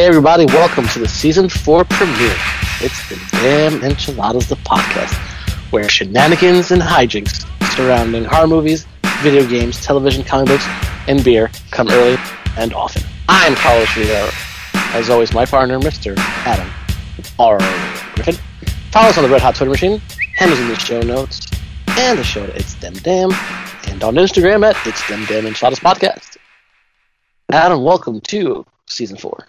Hey everybody, welcome to the season four premiere. It's the Damn Enchiladas, the podcast, where shenanigans and hijinks surrounding horror movies, video games, television, comic books, and beer come early and often. I'm Carlos Rivera. As always, my partner, Mr. Adam R. Griffin. Follow us on the Red Hot Twitter machine, handles in the show notes, and the show It's Them Damn, and on Instagram at It's Them Damn Enchiladas Podcast. Adam, welcome to season four.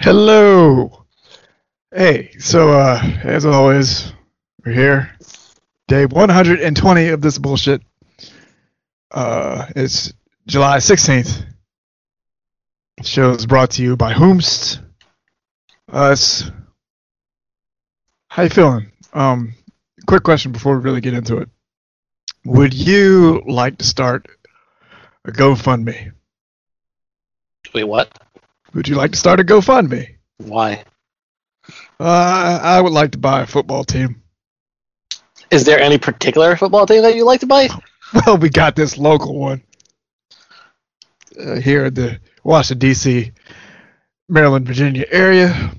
Hello. Hey, so uh as always, we're here. Day 120 of this bullshit. Uh it's July 16th. The show is brought to you by Whomst. Us. How you feeling? Um quick question before we really get into it. Would you like to start a GoFundMe? Wait, what? Would you like to start a GoFundMe? Why? Uh, I would like to buy a football team. Is there any particular football team that you like to buy? Well, we got this local one uh, here in the Washington D.C., Maryland, Virginia area.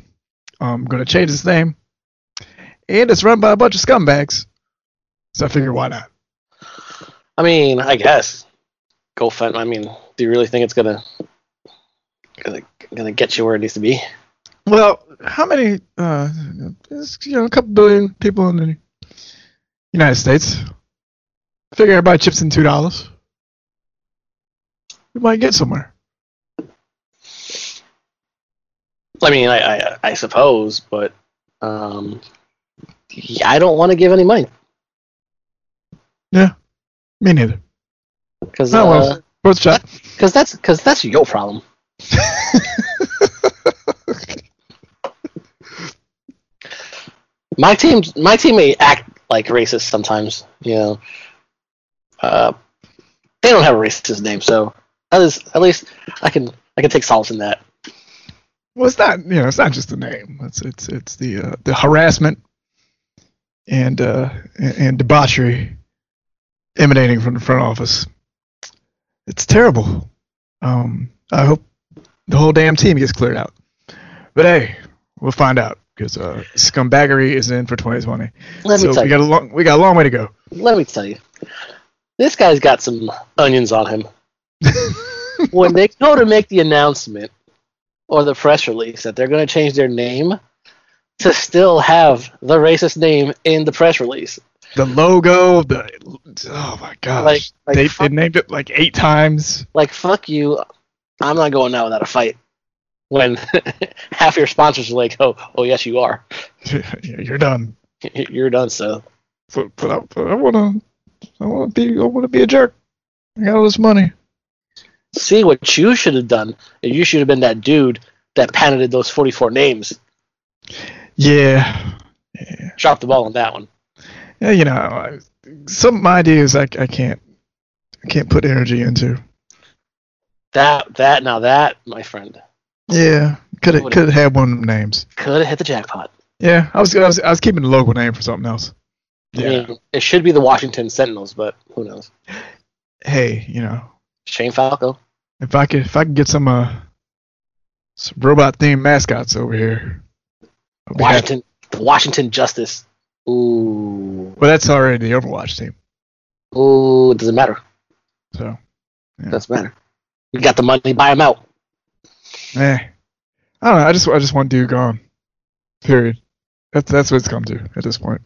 I'm gonna change its name, and it's run by a bunch of scumbags. So I figure why not? I mean, I guess. Go fund. I mean, do you really think it's gonna gonna gonna get you where it needs to be? Well, how many? Uh, you know, a couple billion people in the United States. I figure everybody chips in two dollars. We might get somewhere. I mean, I I, I suppose, but um, I don't want to give any money Yeah, me neither. because Oh well, worth shot. because that's because that's your problem. My team, my team may act like racist sometimes. You know, uh, they don't have a racist name, so at least, at least I can I can take solace in that. Well, it's not you know it's not just the name. It's it's it's the uh, the harassment and uh, and, debauchery emanating from the front office. It's terrible. Um, I hope the whole damn team gets cleared out. But hey, we'll find out because uh, scumbaggery is in for 2020. Let me so tell we you. got a long we got a long way to go. Let me tell you, this guy's got some onions on him. when they go to make the announcement or the press release that they're going to change their name to still have the racist name in the press release. the logo, the oh my gosh, Like- like they, fuck- they named it like eight times. Like, fuck you. I'm not going out without a fight. When half your sponsors are like, oh, oh yes, you are. You're done. You're done, so. But, but, I, but I wanna, I wanna be, I wanna be a jerk. I got all this money. See what you should have done. You should have been that dude that patented those 44 names. Yeah, yeah, Drop the ball on that one. yeah. You know, I, some ideas I, I can't, I can't put energy into. That, that, now that, my friend, Yeah, could have, could have had one of them names. could have hit the jackpot. Yeah, I was, I was, I was keeping the local name for something else. I Yeah. mean, it should be the Washington Sentinels, but who knows? Hey, you know, Shane Falco. if I could, if I could get some, uh, some robot themed mascots over here. I'd happy. Washington, the Washington Justice. Ooh, Well, that's already the Overwatch team. ooh, it doesn't matter. So, It doesn't matter. You got the money, buy him out. eh. I don't know. I just, I just want dude gone. Period. That's that's what it's come to at this point.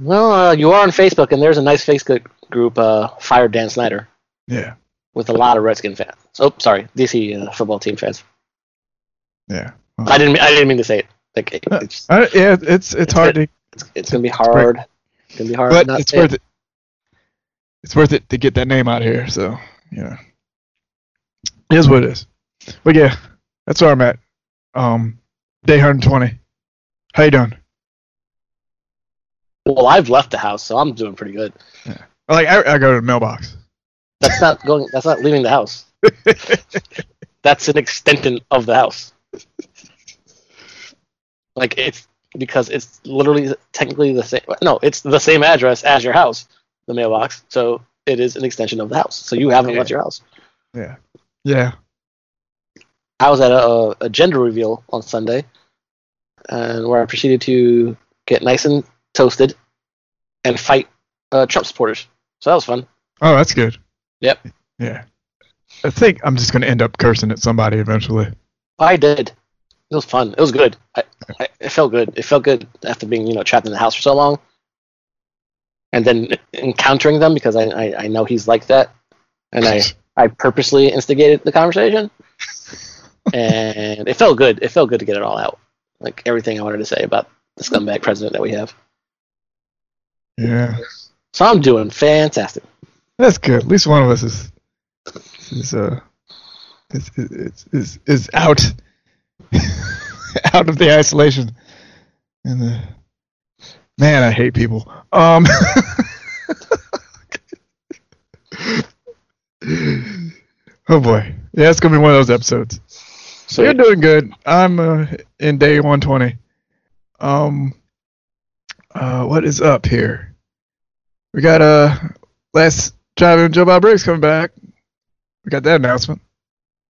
Well, uh, you are on Facebook, and there's a nice Facebook group, uh, Fire Dan Snyder, Yeah, with a lot of Redskin fans. Oh, sorry, DC uh, football team fans. yeah. I didn't, I didn't mean to say it. Like, it- Uh, it's, I, yeah, it's it's hard to, it's, it's gonna be hard. It's gonna be hard. but not it's worth it. It's worth it to get that name out of here. So, yeah, it is what it is. But yeah, that's where I'm at. Um, day 120. How you doing? Well, I've left the house, so I'm doing pretty good. Yeah. Like I, I go to the mailbox. That's not going. That's not leaving the house. That's an extension of the house. Like it's because it's literally technically the same. No, it's the same address as your house, the mailbox. So it is an extension of the house. So you haven't Yeah. left your house. Yeah. Yeah. I was at a, a gender reveal on Sunday, and where I proceeded to get nice and toasted and fight uh, Trump supporters. So that was fun. Oh, that's good. Yep. Yeah. I think I'm just gonna end up cursing at somebody eventually. I did. It was fun. It was good. I, I, it felt good. It felt good after being, you know, trapped in the house for so long, and then encountering them because I, I, I know he's like that, and I, I purposely instigated the conversation, and it felt good. It felt good to get it all out, like everything I wanted to say about the scumbag president that we have. Yeah. So I'm doing fantastic. That's good. At least one of us is is uh is is is, is out out of the isolation. And the man, I hate people. Um Oh boy. Yeah, it's gonna be one of those episodes. So you're doing good. I'm uh, in day 120. Um uh what is up here? We got uh last drive Joe Bob Briggs coming back. We got that announcement.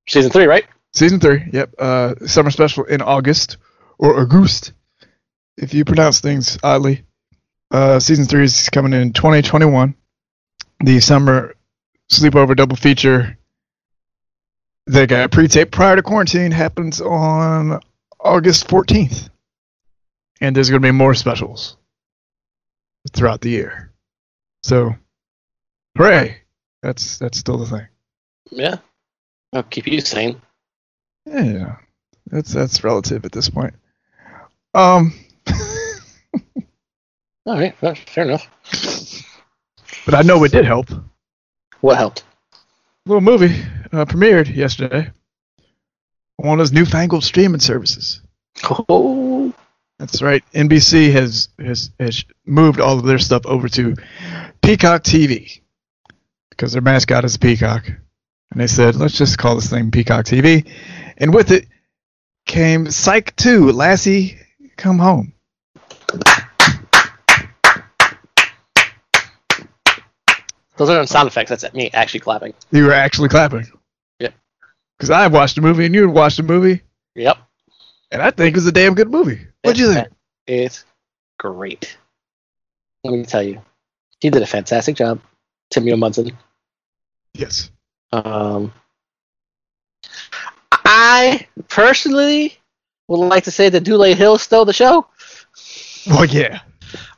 season three, right? Season three, yep. Uh, summer special in August or August, if you pronounce things oddly. Uh, season three is coming in 2021. The summer sleepover double feature that got pre-taped prior to quarantine happens on August 14th, and there's going to be more specials throughout the year. So, hooray! That's that's still the thing. Yeah. I'll keep you sane. Yeah, that's that's relative at this point. Um, All right, fair, fair enough. but I know it did help. What helped? little movie uh, premiered yesterday on one of those newfangled streaming services. Oh, That's right. NBC has has has moved all of their stuff over to Peacock TV because their mascot is a peacock, and they said let's just call this thing Peacock TV, and with it came Psych 2, Lassie Come Home. those aren't sound effects. That's me actually clapping. You were actually clapping. Because I watched the movie and you watched the movie, Yep. and I think it was a damn good movie. What'd you think? It's great. Let me tell you, he did a fantastic job. Timmy Omundson. Yes. Um, I personally would like to say that Dule Hill stole the show. Well, yeah.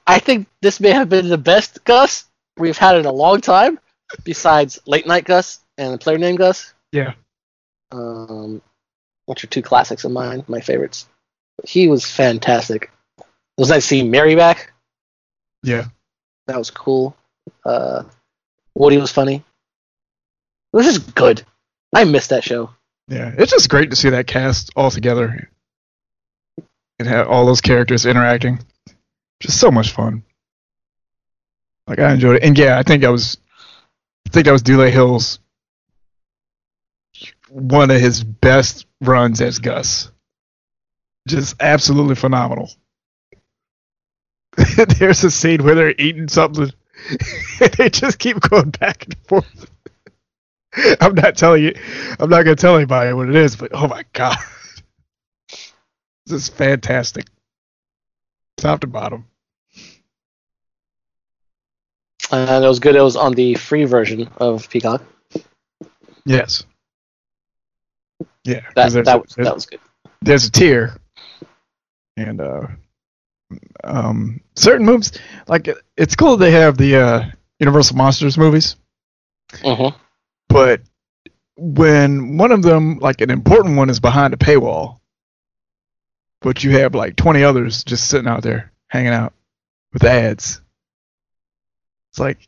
I think this may have been the best Gus we've had in a long time, besides Late Night Gus and the player named Gus. Yeah. Um, which are two classics of mine, my favorites. He was fantastic. It was nice seeing Mary back. Yeah. That was cool. Uh, Woody was funny. It was just good. I missed that show. Yeah. It's just great to see that cast all together and have all those characters interacting. Just so much fun. Like I enjoyed it. And yeah, I think I was I think that was Dule Hill's one of his best runs as Gus. Just absolutely phenomenal. There's a scene where they're eating something and they just keep going back and forth. I'm not telling you I'm not gonna tell anybody what it is, but oh my god. This is fantastic. Top to bottom. Uh, and it was good. It was on the free version of Peacock. Yes. Yeah. That that that was good. there's a tier. And uh um certain moves like it's cool they have the uh Universal Monsters movies, hmm but when one of them like an important one is behind a paywall, but you have like 20 others just sitting out there hanging out with ads. It's like,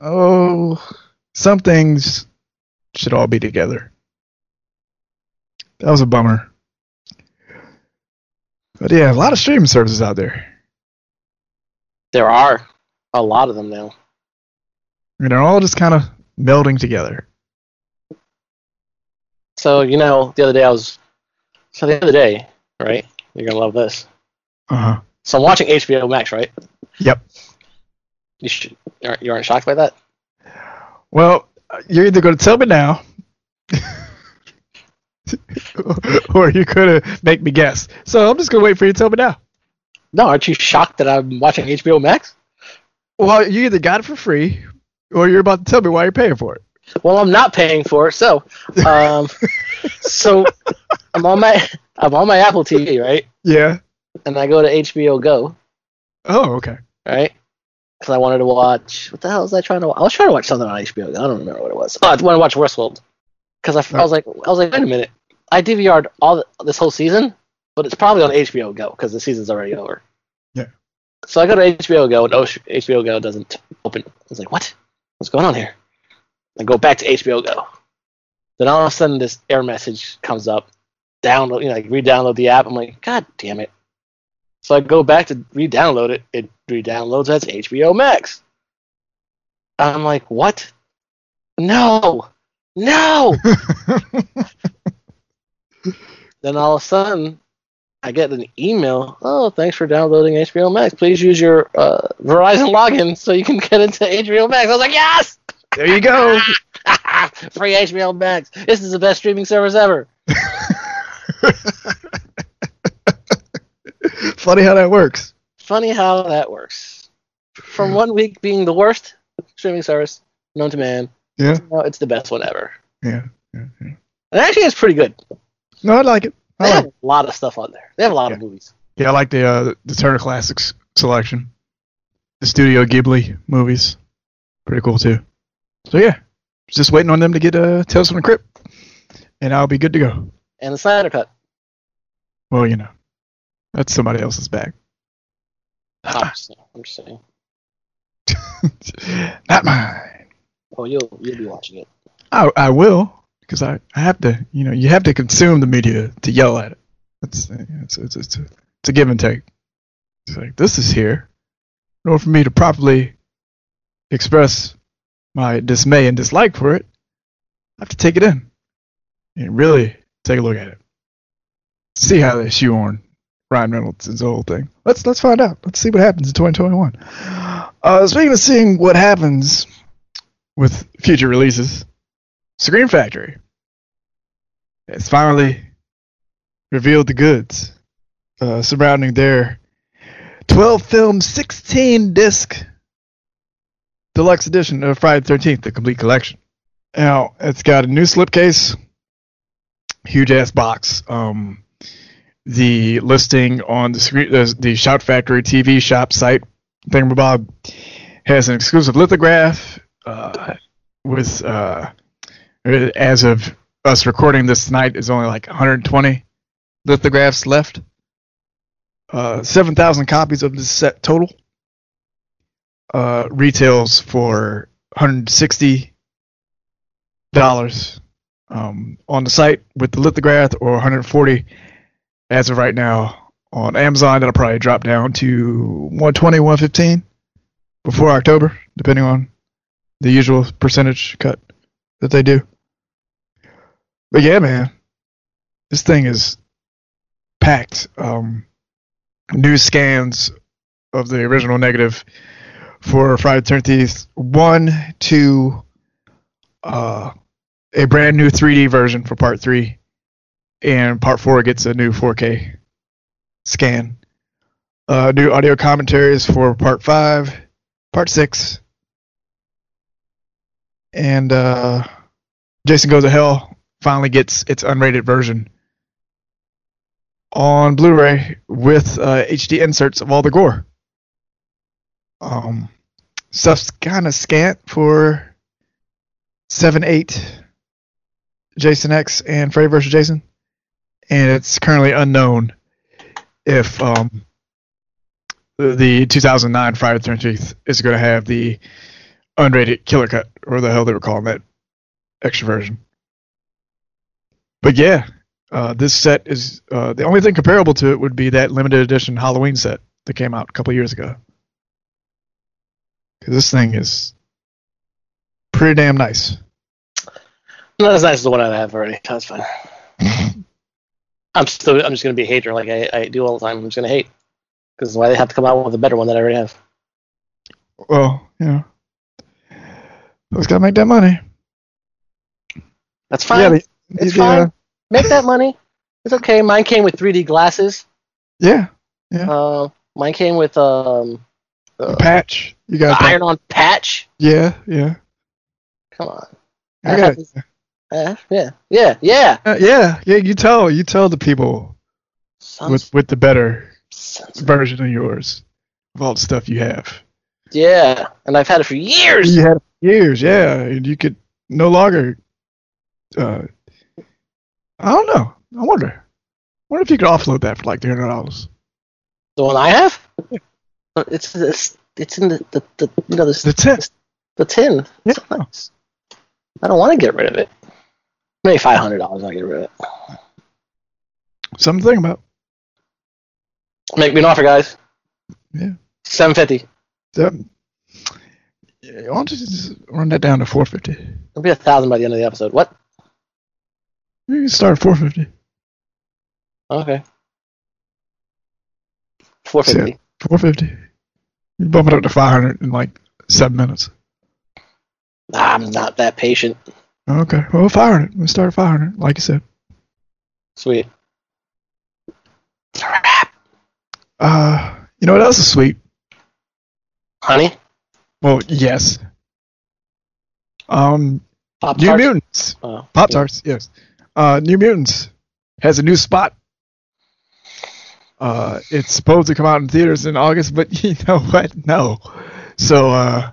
oh, some things should all be together. That was a bummer. But yeah, a lot of streaming services out there. There are a lot of them now. And they're all just kind of melding together. So you know, the other day I was. So the other day, right? You're gonna love this. Uh huh. So I'm watching HBO Max, right? Yep. You should, you aren't, you aren't shocked by that? Well, you're either going to tell me now, or going to make me guess. So I'm just going to wait for you to tell me now. No, aren't you shocked that I'm watching HBO Max? Well, you either got it for free, or you're about to tell me why you're paying for it. Well, I'm not paying for it, so um, so I'm on my I'm on my Apple TV, right? Yeah. And I go to HBO Go, Oh, okay. right? Because I wanted to watch. What the hell was I trying to? watch? I was trying to watch something on HBO. Go. I don't remember what it was. Oh, I wanted to watch Westworld. Because I, I was like, I was like, wait a minute. I DVR'd all the, this whole season, but it's probably on HBO Go because the season's already over. Yeah. So I go to HBO Go, and oh, HBO Go doesn't open. I was like, what? What's going on here? I go back to HBO Go. Then all of a sudden, this error message comes up. Download, you know, like re-download the app. I'm like, God damn it! So I go back to re-download it. It re-downloads as HBO Max. I'm like, what? No, no. then all of a sudden, I get an email. Oh, thanks for downloading HBO Max. Please use your uh, Verizon login so you can get into HBO Max. I was like, yes, there you go. free HBO Max. This is the best streaming service ever. Funny how that works. Funny how that works. From one week being the worst streaming service known to man, Yeah. it's the best one ever. Yeah. yeah, yeah. And actually, it's pretty good. No, I like it. They I like have it. a lot of stuff on there. They have a lot of movies. Yeah, I like the uh, the Turner Classics selection. The Studio Ghibli movies, pretty cool too. So yeah, just waiting on them to get uh, Tales from the Crypt, and I'll be good to go. And the Snyder Cut. Well, you know, that's somebody else's bag, I'm just saying. I'm just saying. not mine. Oh, you'll you'll be watching it. I I will because I, I have to. You know, you have to consume the media to yell at it. It's it's it's it's a, it's a give and take. It's like this is here. In order for me to properly express my dismay and dislike for it, I have to take it in and really take a look at it. See how they shoehorn Ryan Reynolds' whole thing. Let's let's find out. Let's see what happens in 2021. Uh, speaking of seeing what happens with future releases, Scream Factory has finally revealed the goods uh, surrounding their 12 film, 16 disc deluxe edition of Friday the 13th, the complete collection. Now, it's got a new slipcase, huge ass box. Um, the listing on the screen, the, the Shout Factory TV shop site, Thingamabob, has an exclusive lithograph uh, with, uh, as of us recording this tonight, is only like 120 lithographs left. Uh, 7,000 copies of this set total. Uh, retails for 160 dollars um, on the site with the lithograph, or 140 as of right now on Amazon. That'll probably drop down to 120, 115 before October, depending on the usual percentage cut that they do. But yeah, man, this thing is packed. Um, new scans of the original negative for Friday the 13th. One, two, uh, a brand new 3D version for part three, and part four gets a new 4K scan. Uh, new audio commentaries for part five, part six, and uh, Jason Goes to Hell finally gets its unrated version on Blu-ray with uh, HD inserts of all the gore. Um, stuff's kind of scant for seven, eight, Jason X and Freddy vs. Jason, and it's currently unknown if um, the, the 2009 Friday the 13th is going to have the unrated killer cut, or the hell they were calling that extra version. But yeah, uh, this set is uh, the only thing comparable to it would be that limited edition Halloween set that came out a couple years ago. Because this thing is pretty damn nice. Not as nice as the one I have already. That's fine. I'm still. I'm just gonna be a hater, like I, I do all the time. I'm just gonna hate because why they have to come out with a better one that I already have. Well, yeah. folks gotta make that money. That's fine. Yeah, it's fine. Make that money. It's okay. Mine came with 3D glasses. yeah, Uh, mine came with um, uh, patch. You got that. iron-on patch. Yeah, yeah. Come on. I got it. Uh, yeah, yeah, yeah. Uh, yeah, yeah. You tell you tell the people with with the better version of yours of all the stuff you have. Yeah, and I've had it for years. You had it for years, yeah, and you could no longer. Uh, I don't know. I wonder. I wonder if you could offload that for like three hundred dollars. The one I have. But It's it's it's in the the, the you know the The tin. the tin. Yeah. Nice. I don't want to get rid of it. Maybe five hundred dollars. I'll get rid of it. Something to think about. Make me an offer, guys. Yeah. Seven fifty. So, yeah, why don't you just run that down to four fifty? It'll be a thousand by the end of the episode. What? You can start at four fifty. Okay. Four fifty. Four fifty. You bump it up to five hundred in like seven minutes. I'm not that patient. Okay. Well, five hundred. Let's start at five hundred, like you said. Sweet. It's a wrap. Uh, you know what else is sweet? Honey. Well, yes. Um, Pop New Tarts. Mutants. Oh. Pop Tarts, yes. Uh, New Mutants has a new spot. Uh, it's supposed to come out in theaters in August, but you know what? No. So, uh,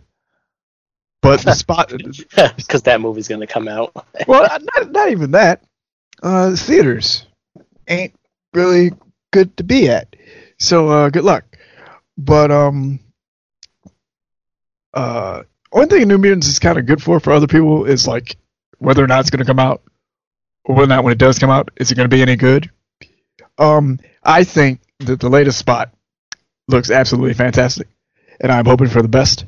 but the spot, Because that movie's gonna come out. well, not, not even that. Uh, theaters ain't really good to be at. So, uh, good luck. But, um, uh, only thing New Mutants is kind of good for for other people is like whether or not it's going to come out, whether or not when it does come out, is it going to be any good? Um, I think that the latest spot looks absolutely fantastic, and I'm hoping for the best.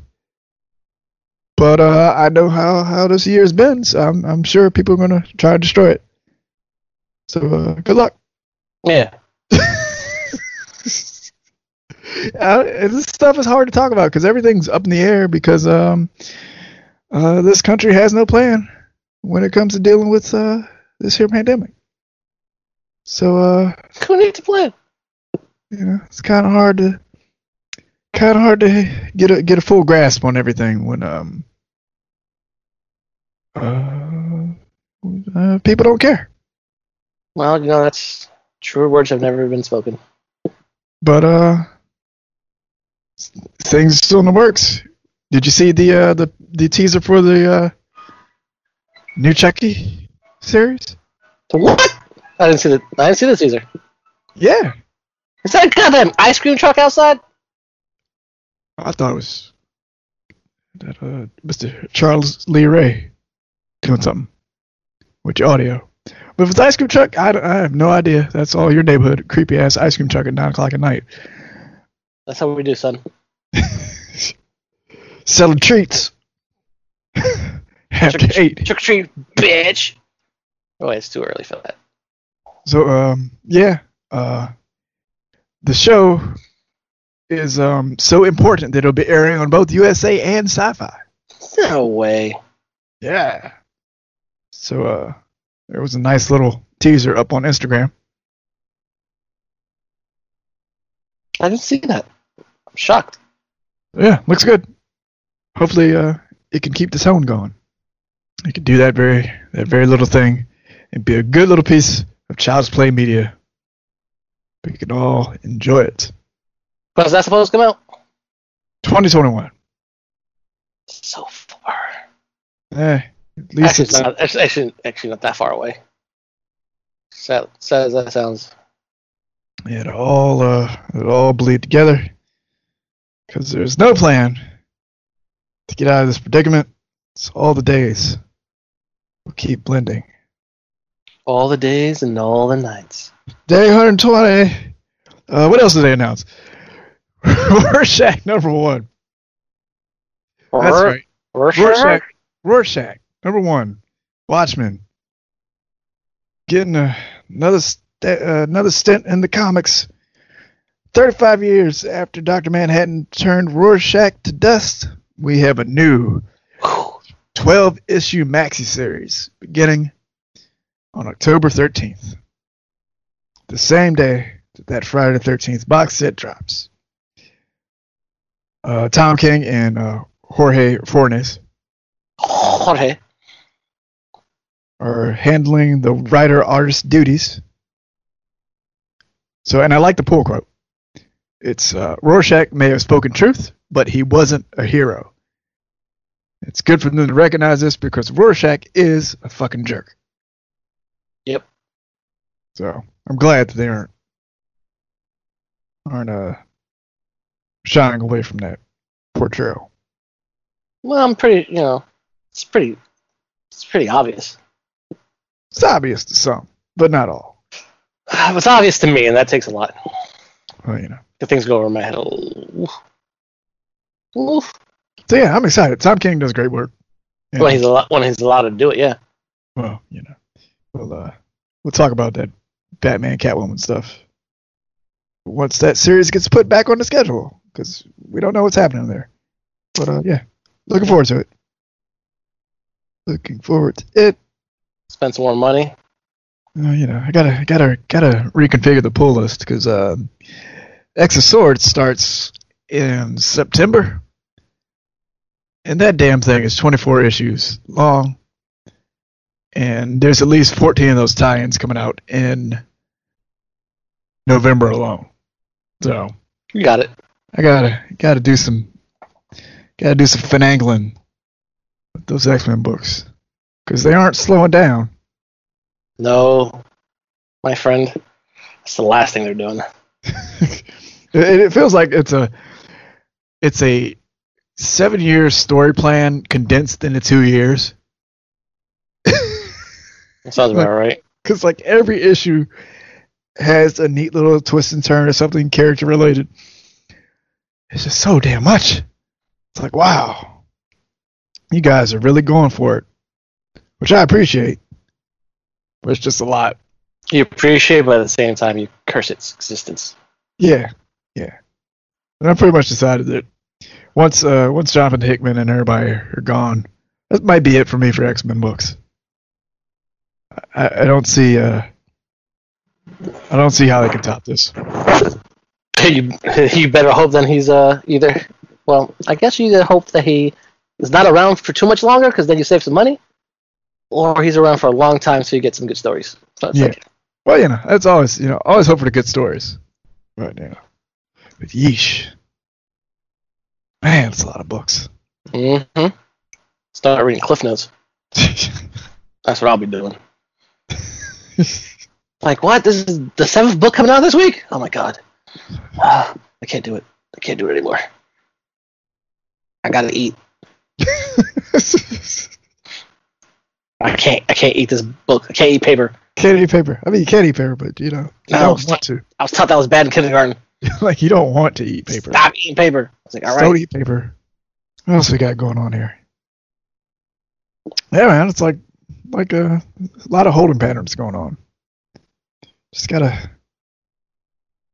But uh, I know how, how this year's been, so I'm I'm sure people are going to try to destroy it. So uh, good luck. Yeah. uh, this stuff is hard to talk about because everything's up in the air because um, uh, this country has no plan when it comes to dealing with uh, this here pandemic. So uh, Who needs a plan? you know, it's kind of hard to kind of hard to get a get a full grasp on everything when um uh, uh people don't care. Well, you know that's true words have never been spoken. But uh, things still in the works. Did you see the uh the the teaser for the uh new Chucky series? The what? I didn't see the I didn't see the Caesar. Yeah, Is that a goddamn ice cream truck outside? I thought it was that uh Mr. Charles Lee Ray doing something with your audio. But if it's ice cream truck, I, I have no idea. That's all your neighborhood creepy ass ice cream truck at nine o'clock at night, That's how we do, son. selling treats. After Trick, eight. trick or treat, bitch. Oh it's too early for that. So um yeah, uh the show is um so important that it'll be airing on both USA and Syfy. No way. Yeah. So uh there was a nice little teaser up on Instagram. I didn't see that. I'm shocked. Yeah, looks good. Hopefully uh it can keep the tone going. It can do that very that very little thing and be a good little piece of child's play media. We can all enjoy it. When's that supposed to come out? 2021. So far. Eh, at least Actually, it's not, actually, actually, actually not that far away. Sad, sad as that sounds. It all uh, it all bleed together because there's no plan to get out of this predicament. It's all the days will keep blending. All the days and all the nights. Day 120. Uh, what else did they announce? Rorschach number one. That's right. Rorschach? Rorschach. Rorschach number one. Watchmen. Getting a, another st- uh, another stint in the comics. 35 years after Dr. Manhattan turned Rorschach to dust, we have a new 12 issue maxi series beginning on October 13th. The same day that that Friday the 13th box set drops. Uh, Tom King and uh, Jorge Fornes Jorge. are handling the writer artist duties. So, and I like the pull quote. It's uh, Rorschach may have spoken truth, but he wasn't a hero. It's good for them to recognize this because Rorschach is a fucking jerk. Yep. So I'm glad that they aren't aren't uh shying away from that portrayal. Well, I'm pretty, you know, it's pretty, it's pretty obvious. It's obvious to some, but not all. It's obvious to me, and that takes a lot. Well, you know. The things go over my head. Oof. Oof. So yeah, I'm excited. Tom King does great work. When he's a lot, when he's allowed to do it, yeah. Well, you know, we'll uh, we'll talk about that Batman Catwoman stuff once that series gets put back on the schedule because we don't know what's happening there. But uh, yeah, looking forward to it. Looking forward to it. Spend some more money. Uh, you know, I gotta gotta gotta reconfigure the pull list because uh, X of Swords starts in September, and that damn thing is 24 issues long, and there's at least 14 of those tie-ins coming out in November alone. So You got it. I gotta gotta do some gotta do some finagling with those X-Men books because they aren't slowing down. No, my friend. That's the last thing they're doing. it, it feels like it's a it's a seven year story plan condensed into two years That sounds about right. because like every issue has a neat little twist and turn or something character related it's just so damn much it's like wow you guys are really going for it which i appreciate but it's just a lot You appreciate, but at the same time, you curse its existence. Yeah, yeah. And I pretty much decided that once uh, once Jonathan Hickman and everybody are gone, that might be it for me for X Men books. I, I don't see uh, I don't see how they can top this. You you better hope then he's uh either. Well, I guess you either hope that he is not around for too much longer because then you save some money, or he's around for a long time so you get some good stories. So Yeah. like, Well, you know, that's always you know always hope for the good stories. Right now, but yeesh, man, it's a lot of books. Mm-hmm. Start reading Cliff Notes. That's what I'll be doing. Like, what? This is the seventh book coming out this week? Oh my god. Ah, I can't do it. I can't do it anymore. I gotta eat. I can't. I can't eat this book. I can't eat paper. can't eat paper. I mean, you can't eat paper, but you know, you No, don't want to. I was taught that was bad in kindergarten. like you don't want to eat paper. Stop eating paper. I was like, all Just Don't eat paper. What else we got going on here? Yeah, man, it's like like a, a lot of holding patterns going on. Just gotta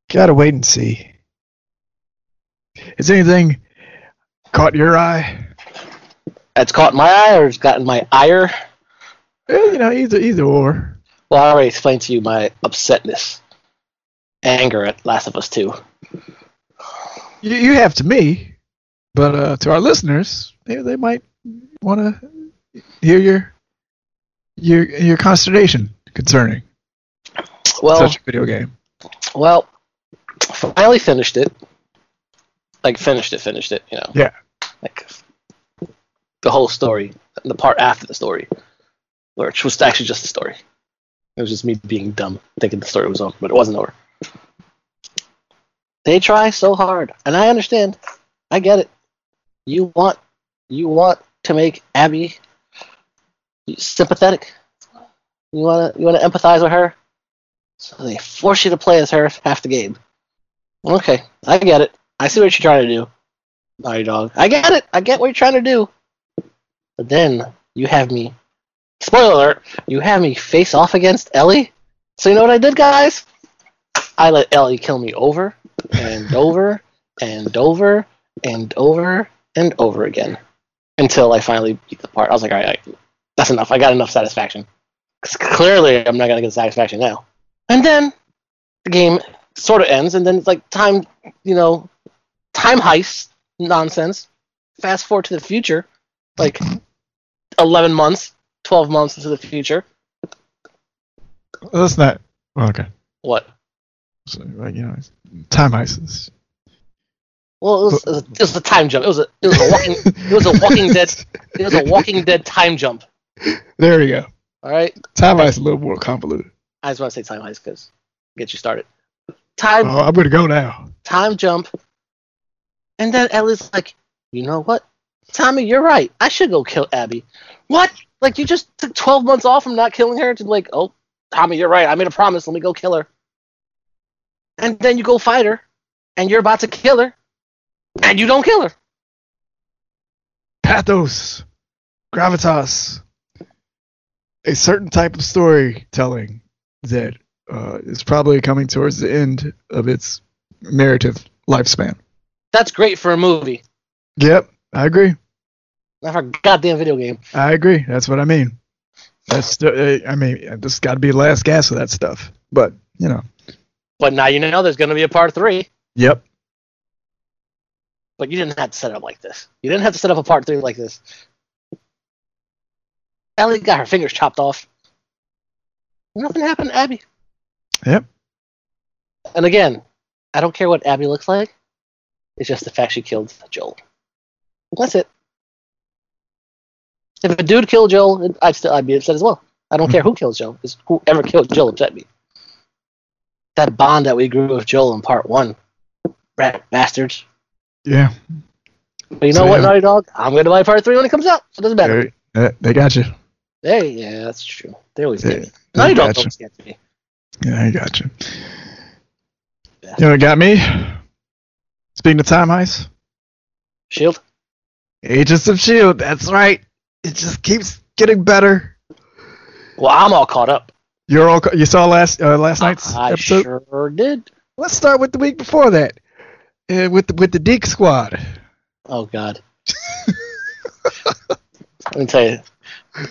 gotta wait and see. Has anything caught your eye? That's caught my eye, or it's gotten my ire. Eh, you know, either either or. Well, I already explained to you my upsetness, anger at Last of Us Two. You, you have to me, but uh, to our listeners, they they might want to hear your your your consternation concerning Well, such a video game. Well, finally finished it. Like finished it, finished it. You know. Yeah. Like the whole story, the part after the story, which was actually just the story. It was just me being dumb, thinking the story was over, but it wasn't over. They try so hard, and I understand. I get it. You want, you want to make Abby sympathetic. You wanna you wanna empathize with her? So they force you to play as her half the game. Okay, I get it. I see what you're trying to do. Naughty Dog. I get it. I get what you're trying to do. But then you have me. Spoiler alert! You have me face off against Ellie. So you know what I did, guys? I let Ellie kill me over and over and over and over and over again until I finally beat the part. I was like, all right, that's enough. I got enough satisfaction. 'Cause clearly, I'm not gonna get satisfaction now. And then the game sort of ends, and then it's like time, you know, time heist nonsense. Fast forward to the future, like 11 months, 12 months into the future. That's not okay. What? So, like, you know, time heist. Well, it was, it was, it was a time jump. It was a it was a walking it was a Walking Dead it was a Walking Dead time jump. There we go. All right, Time heist is a little more convoluted. I just want to say time heist because get you started. Time Oh, I'm gonna go now. time jump, and then Ellie's like, you know what, Tommy, you're right. I should go kill Abby. What? Like you just took 12 months off from not killing her to like, oh, Tommy, you're right. I made a promise. Let me go kill her. And then you go fight her, and you're about to kill her, and you don't kill her. Pathos, gravitas, a certain type of storytelling that uh, is probably coming towards the end of its narrative lifespan. That's great for a movie, Yep, I agree. not for a goddamn video game. I agree. That's what I mean. That's uh, I mean, this got to be the last gas of that stuff. But you know, But now you know there's going to be a part three. yep. But you didn't have to set it up like this. You didn't have to set up a part three like this. Ellie got her fingers chopped off. Nothing happened to Abby. Yep. And again, I don't care what Abby looks like. It's just the fact she killed Joel. That's it. If a dude killed Joel, I'd still I'd be upset as well. I don't care who kills Joel. It's whoever killed Joel upset me. That bond that we grew with Joel in part one, rat bastards. Yeah. But you know So, what, yeah. Naughty Dog? I'm going to buy part three when it comes out. So it doesn't matter. They, they got you. Hey, yeah, that's true. They always get me. they Naughty Dog got you. always gets me. Yeah, I got you. You know what got me? Speaking of time heist, Shield. Agents of Shield. That's right. It just keeps getting better. Well, I'm all caught up. You're all you saw last uh, last night's I episode. sure did. Let's start with the week before that, uh, with the, with the Deke Squad. Oh God. Let me tell you,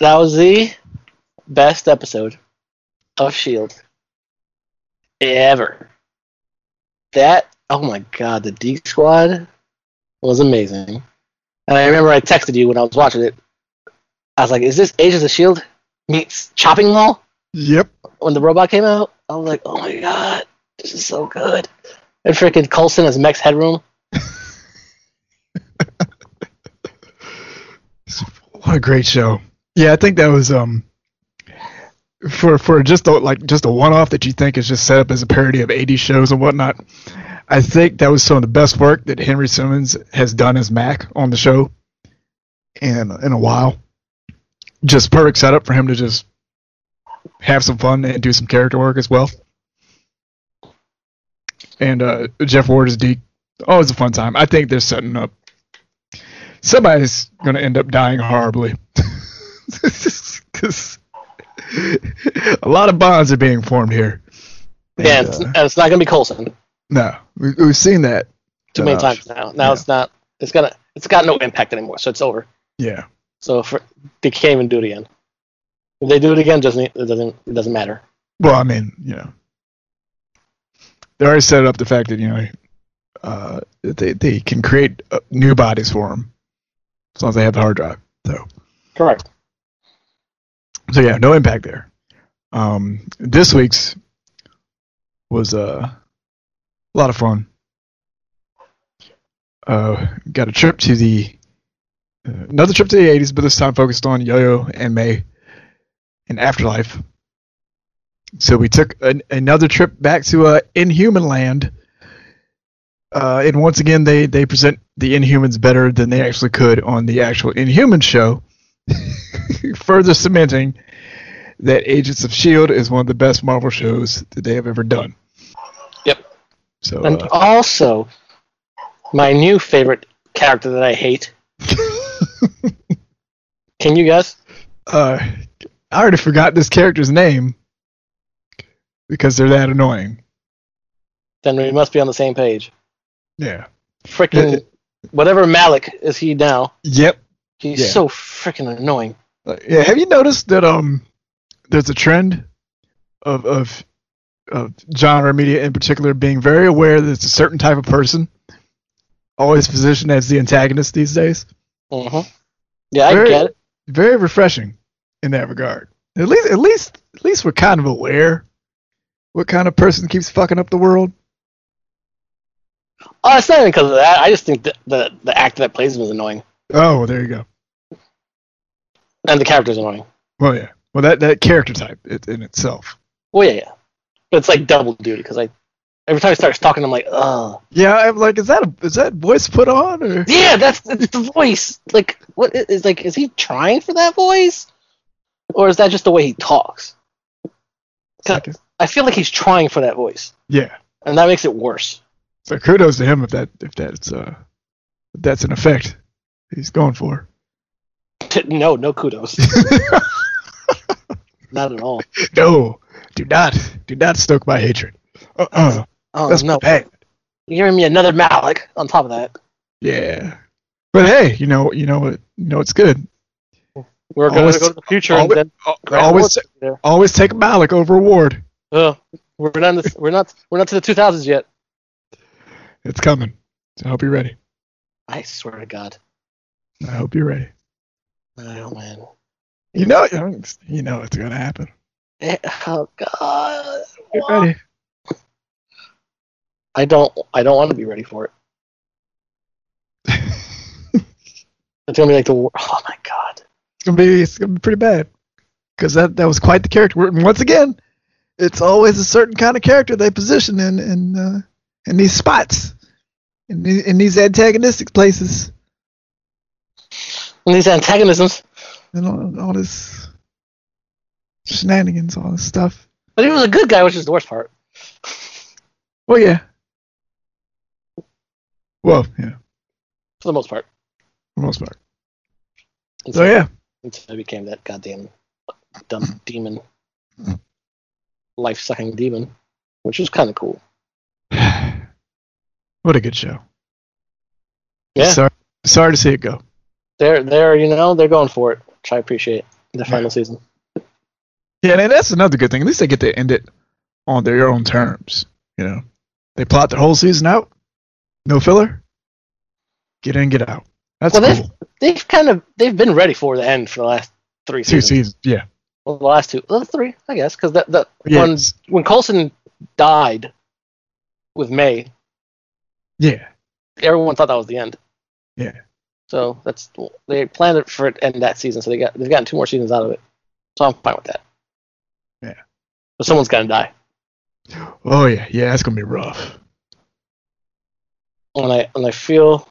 that was the best episode of Shield ever. That oh my God, the D Squad was amazing. And I remember I texted you when I was watching it. I was like, "Is this Agents of Shield meets Chopping Mall?" Yep. when the robot came out, I was like, oh my god, this is so good. And freaking Coulson as Max Headroom. What a great show. Yeah, I think that was um for for just a, like just a one off that you think is just set up as a parody of 80 shows and whatnot. I think that was some of the best work that Henry Simmons has done as Mac on the show in in a while. Just perfect setup for him to just have some fun and do some character work as well. And uh, Jeff Ward is Deke. Always a fun time. I think they're setting up somebody's going to end up dying horribly. Because a lot of bonds are being formed here. Yeah, And, it's, uh, and it's not gonna be Coulson no, we, we've seen that. too many enough. times now. Now Yeah. it's not. It's gonna. It's got no impact anymore, so it's over. Yeah. So for, they can't even do it again. If they do it again, doesn't it doesn't it doesn't matter. Well, I mean, you know, they already set up the fact that you know uh, they they can create uh, new bodies for them as long as they have the hard drive. So Correct. So yeah, no impact there. Um, this week's was uh, a lot of fun. Uh, got a trip to the uh, another trip to the 80s, but this time focused on Yo-Yo and May and Afterlife. So we took an, another trip back to uh, Inhuman Land. Uh, and once again, they, they present the Inhumans better than they actually could on the actual Inhuman show, further cementing that Agents of Shield is one of the best Marvel shows that they have ever done. Yep. So And uh, also, my new favorite character that I hate. Can you guess? uh, I already forgot this character's name because they're that annoying. Then we must be on the same page. Yeah. Freaking whatever Malick is he now? Yep. He's Yeah. so freaking annoying. Uh, yeah. Have you noticed that um, there's a trend of of of genre media in particular being very aware that it's a certain type of person always positioned as the antagonist these days. hmm Yeah, I get it. Very refreshing in that regard. At least, at least, at least we're kind of aware what kind of person keeps fucking up the world. Oh, it's not even because of that. I just think that the the actor that plays him is annoying, Oh, well, there you go. And the character's annoying. Well, yeah. Well, that that character type it, in itself. Well, yeah, yeah. But it's like double duty because I every time he starts talking, I'm like, oh, Yeah, I'm like, is that a, is that voice put on or? yeah, that's it's the voice. Like, what is like? Is he trying for that voice, or is that just the way he talks? I feel like he's trying for that voice, Yeah. and that makes it worse. So kudos to him if that if that's uh if that's an effect he's going for. no, no kudos, not at all. no, do not do not stoke my hatred. Uh uh Oh that's no, bad. you're giving me another Malick on top of that. Yeah. But hey, you know you know what you know it's good. We're going Always- to go to the future, and always- then Al- Always there. always take Malick over Ward. Oh, we're not. in the- We're not. We're not to the 2000s yet. It's coming. So I hope you're ready. I swear to God. I hope you're ready. Oh man. You know you know it's gonna happen. Eh, Oh God. Get ready. I don't. I don't want to be ready for it. It's gonna be like the. Oh my God. It's gonna be it's gonna be pretty bad because that that was quite the character. And once again, it's always a certain kind of character they position in in uh, in these spots, in in these antagonistic places, And these antagonisms. and all, all this shenanigans, all this stuff. But he was a good guy, which is the worst part. Well, yeah. Well, yeah, For the most part. for the most part. Until, So yeah, Until I became that goddamn dumb demon. Life sucking demon. Which was kind of cool. what a good show. Yeah. Sorry, sorry to see it go. They're they're you know they're going for it, which I appreciate. The final Yeah. season. Yeah, and that's another good thing. At least they get to end it on their own terms. You know, they plot their whole season out, no filler. Get in, get out. That's Well, they've- They've kind of they've been ready for the end for the last three seasons. Two seasons. yeah. Well, the last two, well, three, I guess, because that the Yeah, when when Coulson died with May, yeah, everyone thought that was the end. yeah. So that's they planned it for it end that season, so they got they've gotten two more seasons out of it. So I'm fine with that. Yeah. But someone's gonna die, Oh yeah, yeah. That's gonna be rough. and I and I feel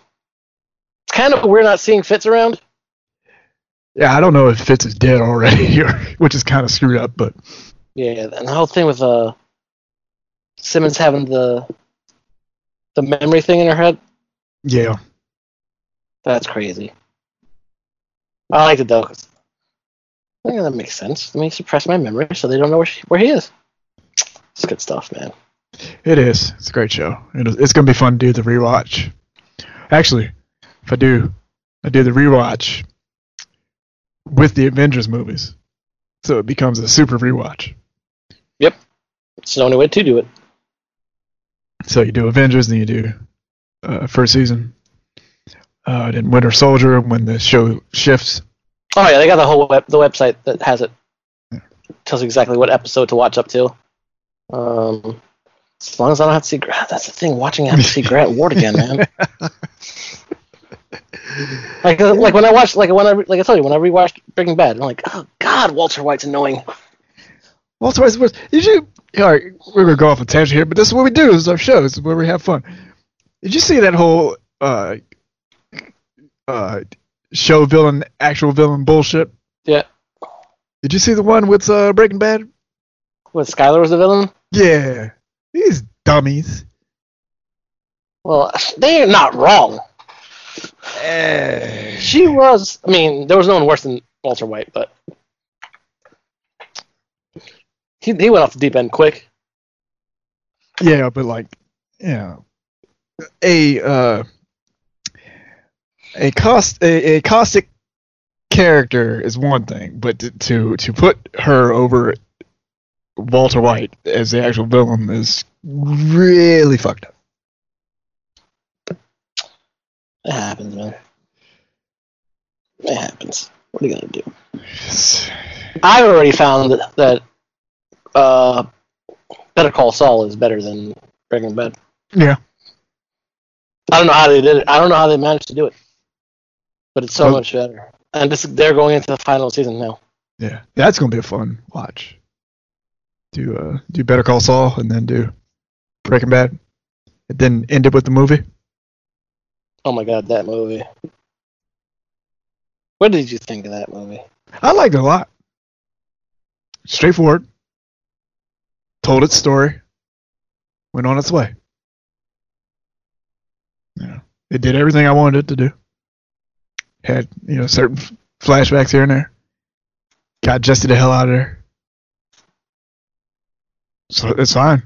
it's kind of we're not seeing Fitz around. Yeah, I don't know if Fitz is dead already, or, which is kind of screwed up. But Yeah, and the whole thing with uh Simmons having the the memory thing in her head, yeah, that's crazy. I like it though. 'cause I think that makes sense. Let me suppress my memory so they don't know where she, where he is. It's good stuff, man. it is. It's a great show. It is, it's gonna be fun to do the rewatch. Actually, if I do, I do the rewatch with the Avengers movies, so it becomes a super rewatch. Yep, it's the only way to do it. So you do Avengers, then you do uh, first season, uh, then Winter Soldier when the show shifts. Oh yeah, they got the whole web, the website that has it. Tells you exactly what episode to watch up to. Um, as long as I don't have to see Grant, that's the thing. Watching, I have to see Grant Ward again, man. Like, uh, like when I watched, like when I, re- like I told you, when I rewatched Breaking Bad, I'm like, oh god, Walter White's annoying. Walter White's worst. Did you? All right, we're gonna go off a tangent here, but this is what we do. This is our show. This is where we have fun. Did you see that whole uh, uh, show villain, actual villain bullshit? Yeah. Did you see the one with uh, Breaking Bad? What Skyler was the villain? Yeah, these dummies. Well, they're not wrong. Eh. She was. I mean, there was no one worse than Walter White, but he he went off the deep end quick. Yeah, but like, you know, a uh, a cost a, a caustic character is one thing, but to, to to put her over Walter White as the actual villain is really fucked up. It happens, man. It happens. What are you gonna do? I've already found that, that uh, Better Call Saul is better than Breaking Bad. Yeah. I don't know how they did it. I don't know how they managed to do it, but it's so Well- much better. And this, they're going into the final season now. Yeah, that's gonna be a fun watch. Do uh do Better Call Saul and then do Breaking Bad, and then end it with the movie. Oh my god, that movie! What did you think of that movie? I liked it a lot. Straightforward. Told its story. Went on its way. Yeah, it did everything I wanted it to do. Had you know certain f- flashbacks here and there. Got Jesse the hell out of there. So it's fine.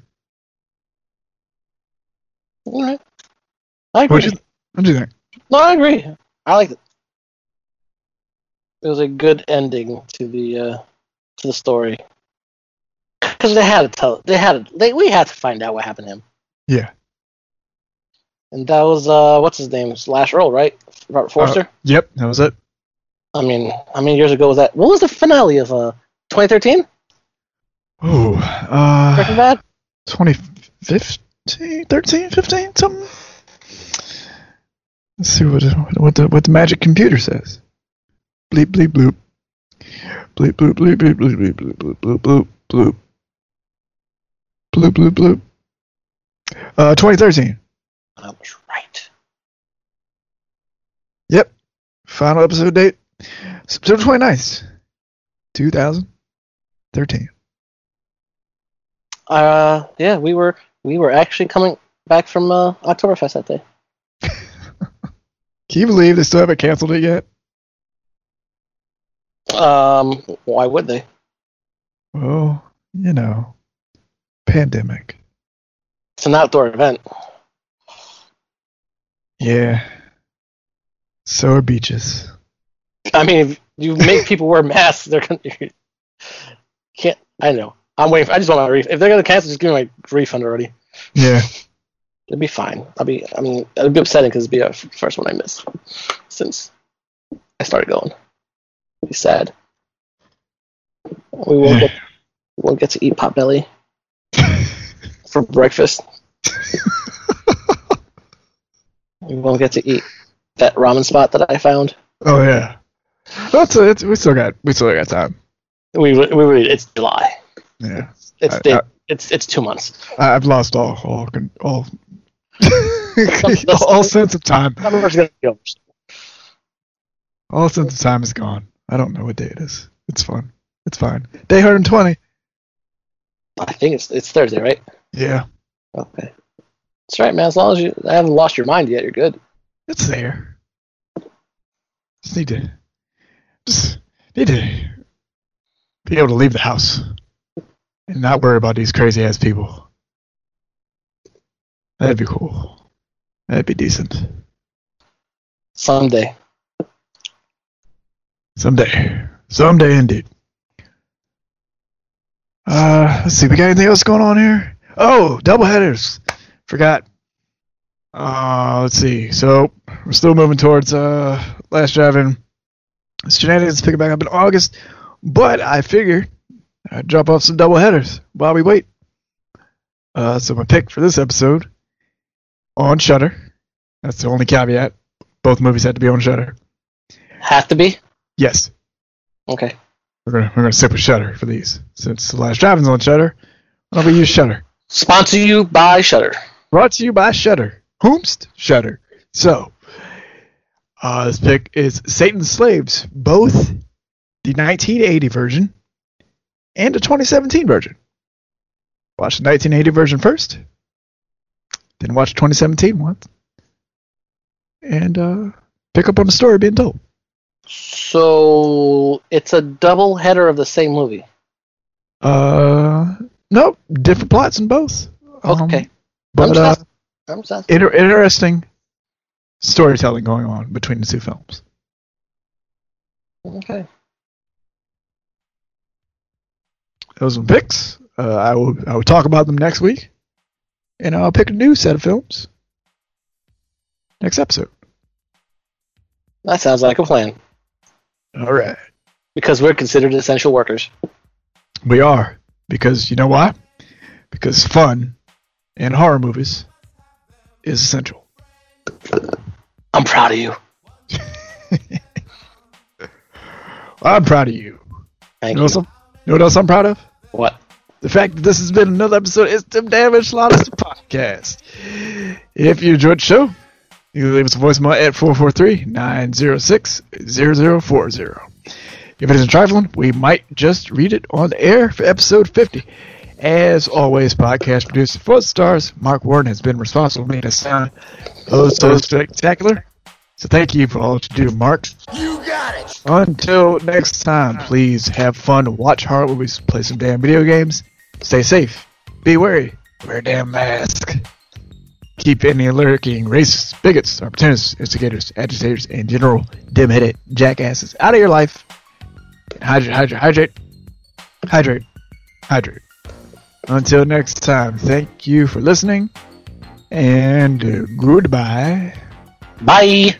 All right, I agree. What you what do you think? No, I agree. I liked it. It was a good ending to the uh, to the story because they had to tell. They had to, they we had to find out what happened to him, Yeah. And that was uh what's his name Slash Earl, right? Robert Forster. Yep, that was it. I mean, how many years ago was that? What was the finale of uh 2013 Oh, uh, Breaking Bad? 2015, 13, 15, something. Let's see what what the what the magic computer says. Bleep bleep bloop. Bleep bloop bleep bleep bleep bleep bloop bloop bloop bloop bloop. Bloop bloop bloop. Uh, 2013. I was right. Yep. Final episode date September 29th, 2013. Uh, yeah, we were we were actually coming back from uh, Oktoberfest that day. Can you believe they still haven't canceled it yet? Um, why would they? Well, you know, pandemic. It's an outdoor event. Yeah. So are beaches. I mean, if you make people wear masks, they're gonna can't. I know. I'm waiting. For, I just want my refund. If they're gonna cancel, just give me my refund already. Yeah. It'd be fine. I'll be. I mean, it'd be upsetting because it'd be the first one I missed since I started going. It'd be sad. We won't Yeah. get. We won't get to eat potbelly for breakfast. We won't get to eat that ramen spot that I found. Oh yeah. That's it's, we still got we still got time. We we really it's July. Yeah. It's I- day, I- it's it's two months. I've lost all all con- all all sense of time. All sense of time is gone. I don't know what day it is. It's fun. It's fine. Day 120. I think it's it's Thursday, right? Yeah. Okay. That's right, man. As long as you haven't lost your mind yet, you're good. It's there. Just need to just need to be able to leave the house and not worry about these crazy ass people. That'd be cool. That'd be decent. Someday. Someday. Someday indeed. Uh let's see, we got anything else going on here? Oh, double headers. Forgot. Uh let's see. So we're still moving towards uh Last Drive-In. Shenanigans picking back up in August, but I figure I'd drop off some double headers while we wait. Uh so my pick for this episode on Shudder. That's the only caveat. Both movies had to be on Shudder. Have to be? Yes. Okay. We're gonna we're gonna stick with Shudder for these since the Last Drive-In's on Shudder. Why don't we use Shudder? Sponsor you by Shudder. Brought to you by Shudder. Whomst Shudder. So, uh, this pick is Satan's Slaves, both the 1980 version and the 2017 version. Watch the 1980 version first, then watch the 2017 one, and uh, pick up on the story being told. So it's a double header of the same movie. Uh, nope, different plots in both. Um, Okay. But uh, inter- interesting storytelling going on between the two films. okay. Those are picks. Uh, I will I will talk about them next week, and I'll pick a new set of films next episode. That sounds like a plan. All right, Because we're considered essential workers. we are because you know why? Because fun in horror movies is essential. I'm proud of you. I'm proud of you. Thank You know, you. what I'm- you know what else I'm proud of? What? the fact that this has been another episode is Tim Damage Slaughters podcast. If you enjoyed the show, you can leave us a voicemail at 443-906-0040. If it isn't trifling, we might just read it on air for episode 50. As always, podcast producer for the stars, Mark Warden has been responsible for making us sound oh so spectacular. So thank you for all that you do, Mark. You got it. Until next time, please have fun, watch horror movies, play some damn video games, stay safe, be wary, wear a damn mask. Keep any lurking racists, bigots, opportunists, instigators, agitators, and general dim-headed jackasses out of your life. Hydrate, hydrate, hydrate, hydrate, hydrate. Until next time, thank you for listening, and uh, goodbye. Bye.